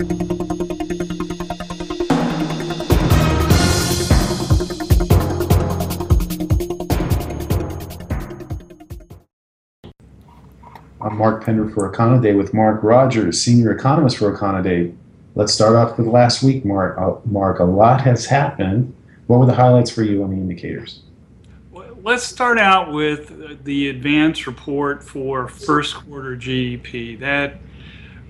I'm Mark Pender for Econoday with Mark Rogers, Senior Economist for Econoday. Let's start off with last week, Mark. Uh, Mark, a lot has happened. What were the highlights for you on the indicators? Let's start out with the advance report for first quarter GDP. That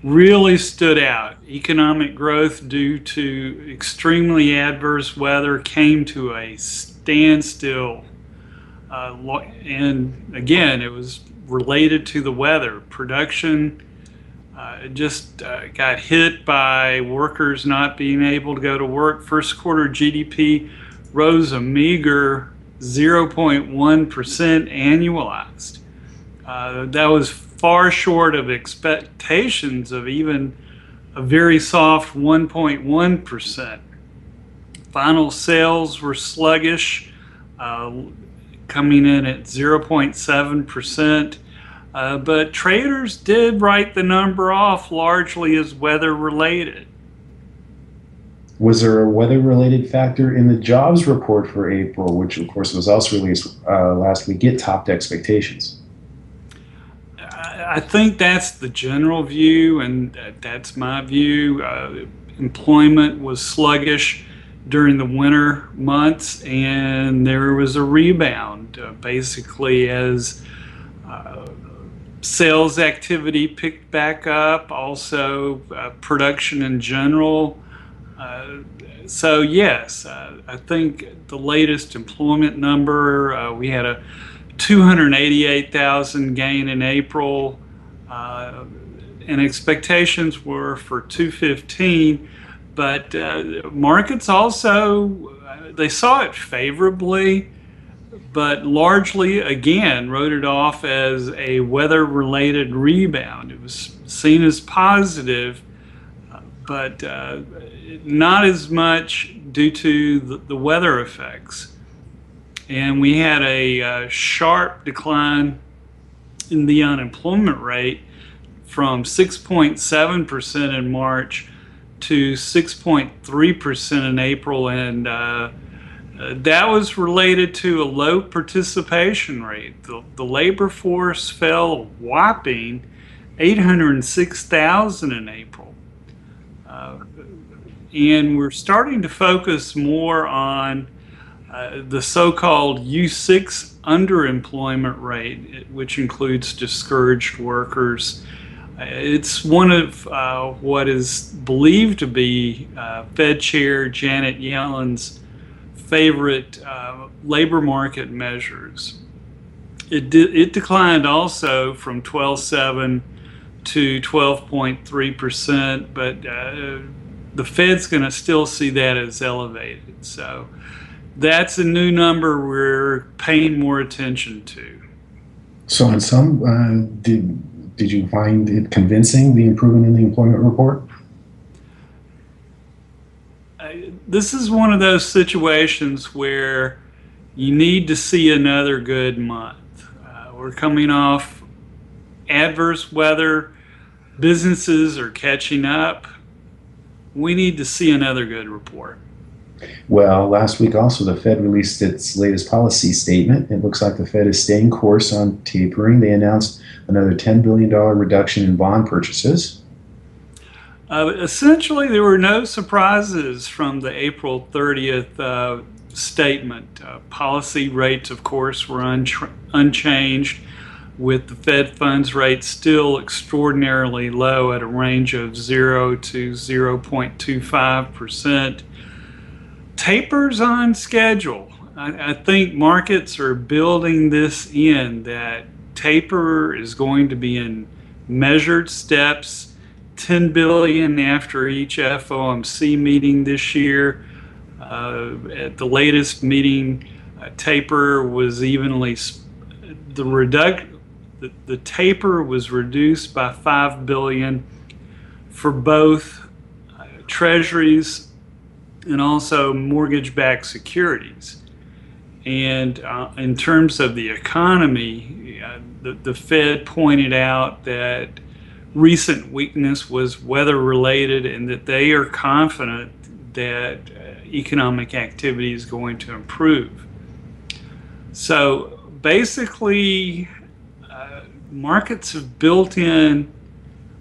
really stood out. Economic growth due to extremely adverse weather came to a standstill. Uh, and again, it was related to the weather. Production uh, just uh, got hit by workers not being able to go to work. First quarter GDP rose a meager 0.1% annualized. Uh, that was far short of expectations of even a very soft 1.1%. Final sales were sluggish, uh, coming in at 0.7%. Uh, but traders did write the number off largely as weather related. Was there a weather related factor in the jobs report for April, which of course was also released uh, last week? It topped expectations. I think that's the general view, and that's my view. Uh, employment was sluggish during the winter months, and there was a rebound uh, basically as uh, sales activity picked back up, also uh, production in general. Uh, so, yes, uh, I think the latest employment number, we had a 288,000 gain in April, and expectations were for 215 but uh, markets also they saw it favorably but largely again wrote it off as a weather related rebound. It was seen as positive but uh, not as much due to the, the, weather effects and we had a uh, sharp decline in the unemployment rate from 6.7% in march to 6.3% in April, and uh, that was related to a low participation rate. The, the labor force fell a whopping 806,000 in April. Uh, and we're starting to focus more on uh, the so called U6 underemployment rate, which includes discouraged workers it's one of uh, what is believed to be uh, Fed Chair Janet Yellen's favorite uh, labor market measures. It, de- it declined also from 12.7 to 12.3 percent, but uh, the Fed's going to still see that as elevated. So that's a new number we're paying more attention to. So, in sum, uh, did did you find it convincing the improvement in the employment report? this is one of those situations where you need to see another good month. Uh, we're coming off adverse weather, businesses are catching up. We need to see another good report. Well, last week also the Fed released its latest policy statement. It looks like the Fed is staying course on tapering. They announced another $10 billion reduction in bond purchases. Uh, essentially, there were no surprises from the April 30th uh, statement. Uh, policy rates, of course, were unchanged, with the Fed funds rate still extraordinarily low at a range of 0 to 0.25 percent tapers on schedule. I, I, think markets are building this in that taper is going to be in measured steps, 10 billion after each FOMC meeting this year. Uh, at the latest meeting, uh, taper was evenly the reduct the, the taper was reduced by 5 billion for both uh, treasuries and also mortgage backed securities. And uh, in terms of the economy, uh, the, the Fed pointed out that recent weakness was weather related and that they are confident that uh, economic activity is going to improve. So basically, uh, markets have built in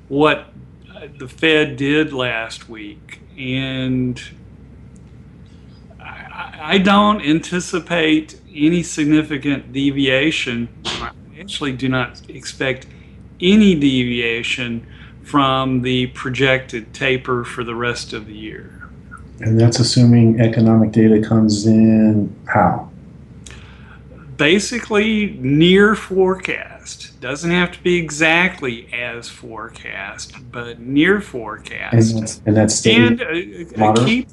what uh, the Fed did last week, and I, don't anticipate any significant deviation. I actually do not expect any deviation from the projected taper for the rest of the year. And that's assuming economic data comes in how? Basically, near forecast. Doesn't have to be exactly as forecast, but near forecast. And that's, and that's And a, a, key,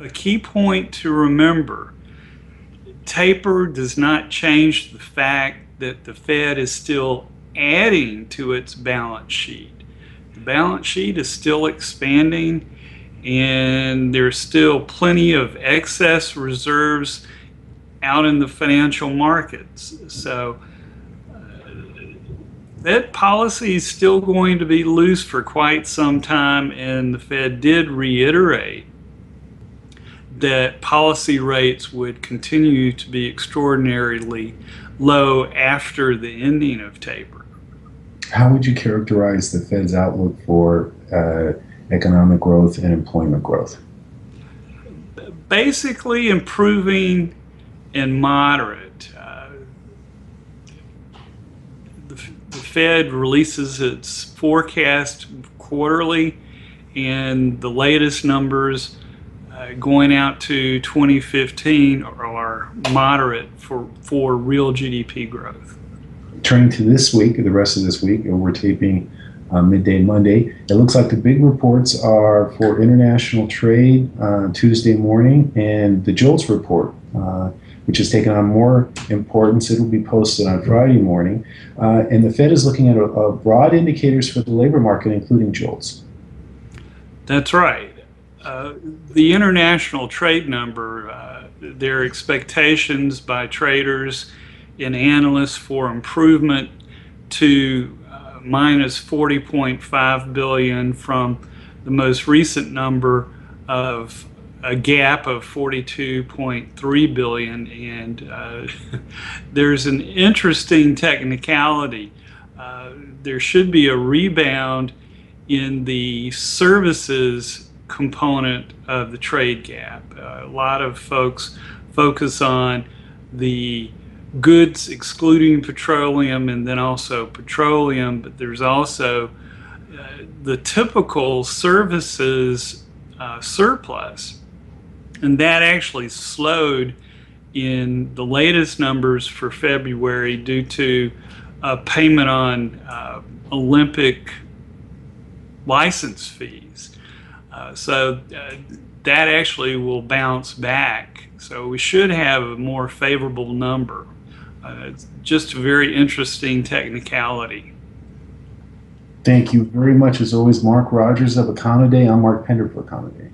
a key point to remember taper does not change the fact that the Fed is still adding to its balance sheet. The balance sheet is still expanding, and there's still plenty of excess reserves out in the financial markets. So, uh, that policy is still going to be loose for quite some time, and the Fed did reiterate that policy rates would continue to be extraordinarily low after the ending of taper. How would you characterize the Fed's outlook for uh, economic growth and employment growth? Basically, improving and moderate. Uh, the, the Fed releases its forecast quarterly, and the latest numbers uh, going out to 2015 are moderate for, for real GDP growth turning to this week, the rest of this week, we're taping uh, midday Monday. It looks like the big reports are for international trade uh, Tuesday morning and the JOLTS report, uh, which has taken on more importance. It'll be posted on Friday morning. Uh, and the Fed is looking at a, a broad indicators for the labor market, including JOLTS. That's right. Uh, the international trade number, uh, their expectations by traders and analysts for improvement to uh, minus 40.5 billion from the most recent number of a gap of 42.3 billion. And uh, there's an interesting technicality. Uh, there should be a rebound in the services component of the trade gap uh, a lot of folks focus on the goods excluding petroleum and then also petroleum, but there's also uh, the typical services uh, surplus. And that actually slowed in the latest numbers for February due to a payment on uh, Olympic license fees. Uh, so uh, that actually will bounce back. So we should have a more favorable number. Uh, it's just a very interesting technicality. Thank you very much, as always, Mark Rogers of Econoday. I'm Mark Pender for Econoday.